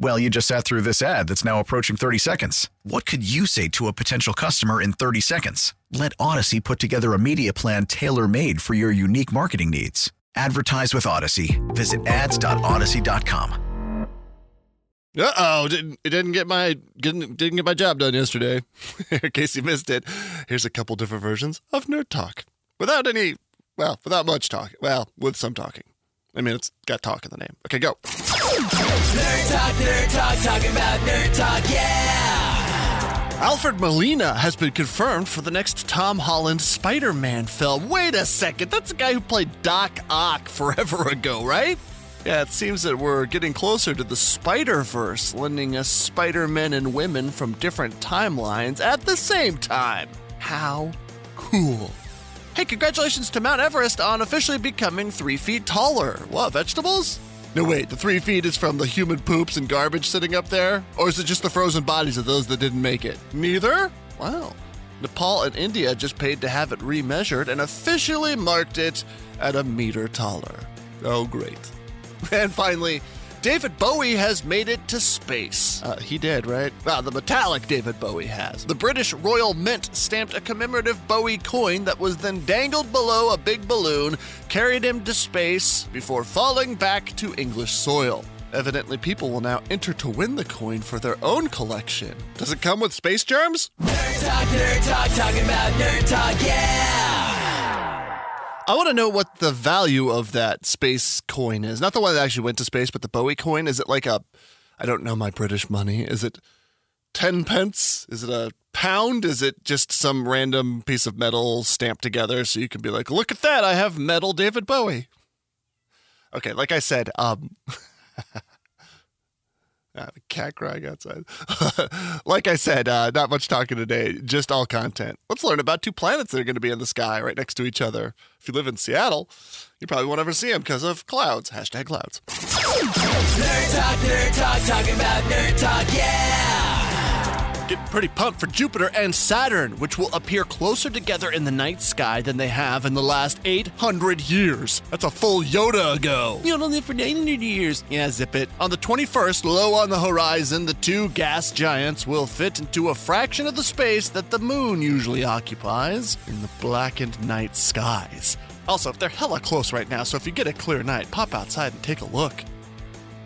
Well, you just sat through this ad that's now approaching 30 seconds. What could you say to a potential customer in 30 seconds? Let Audacy put together a media plan tailor made for your unique marketing needs. Advertise with Audacy. Visit ads.audacy.com. Uh oh, didn't it didn't get my didn't, didn't get my job done yesterday. In case you missed it, here's a couple different versions of nerd talk without any, well, without much talk. Well, with some talking. I mean, it's got talk in the name. Okay, go. Nerd talk, nerd talk, talking about nerd talk, yeah! Alfred Molina has been confirmed for the next Tom Holland Spider Man film. Wait a second, that's the guy who played Doc Ock forever ago, right? Yeah, it seems that we're getting closer to the Spider Verse, lending us Spider Men and women from different timelines at the same time. How cool! Hey, congratulations to Mount Everest on officially becoming three feet taller. What, vegetables? No, wait, the three feet is from the human poops and garbage sitting up there? Or is it just the frozen bodies of those that didn't make it? Neither? Wow. Nepal and India just paid to have it remeasured and officially marked it at a meter taller. Oh, great. And finally, David Bowie has made it to space. Uh, he did, right? Well, the metallic David Bowie has. The British Royal Mint stamped a commemorative Bowie coin that was then dangled below a big balloon, carried him to space before falling back to English soil. Evidently, people will now enter to win the coin for their own collection. Does it come with space germs? Nerd talk, nerd talk, talking about nerd talk, yeah! I want to know what the value of that space coin is. Not the one that actually went to space, but the Bowie coin. Is it like a, I don't know my British money. Is it 10 pence? Is it a pound? Is it just some random piece of metal stamped together so you can be like, look at that, I have metal David Bowie? Okay, like I said, um, Ah, the cat crying outside. like I said, uh, not much talking today, just all content. Let's learn about two planets that are going to be in the sky right next to each other. If you live in Seattle, you probably won't ever see them because of clouds. Hashtag clouds. Nerd talk, nerd talk, talking about nerd talk, yeah! Getting pretty pumped for Jupiter and Saturn, which will appear closer together in the night sky than they have in the last 800 years. That's a full Yoda ago. You don't live for 900 years. Yeah, zip it. On the 21st, low on the horizon, the two gas giants will fit into a fraction of the space that the moon usually occupies in the blackened night skies. Also, they're hella close right now, so if you get a clear night, pop outside and take a look.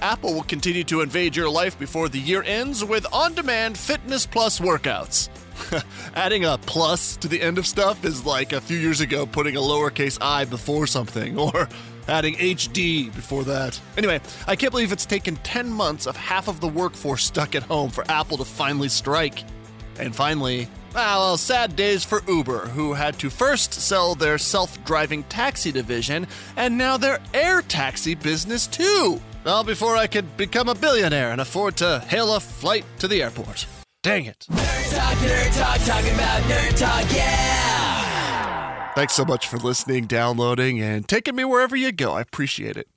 Apple will continue to invade your life before the year ends with on demand Fitness Plus workouts. Adding a plus to the end of stuff is like a few years ago putting a lowercase i before something, or adding HD before that. Anyway, I can't believe it's taken 10 months of half of the workforce stuck at home for Apple to finally strike. And finally, well, sad days for Uber, who had to first sell their self driving taxi division and now their air taxi business too. Well, before I could become a billionaire and afford to hail a flight to the airport. Dang it. Nerd talk, nerd talk, talking about nerd talk, yeah! Thanks so much for listening, downloading, and taking me wherever you go. I appreciate it.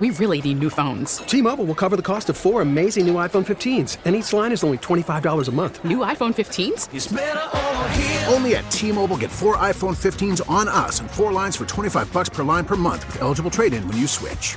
We really need new phones. T-Mobile will cover the cost of four amazing new iPhone 15s, and each line is only $25 a month. New iPhone 15s? It's over here. Only at T-Mobile get four iPhone 15s on us and four lines for 25 bucks per line per month with eligible trade-in when you switch.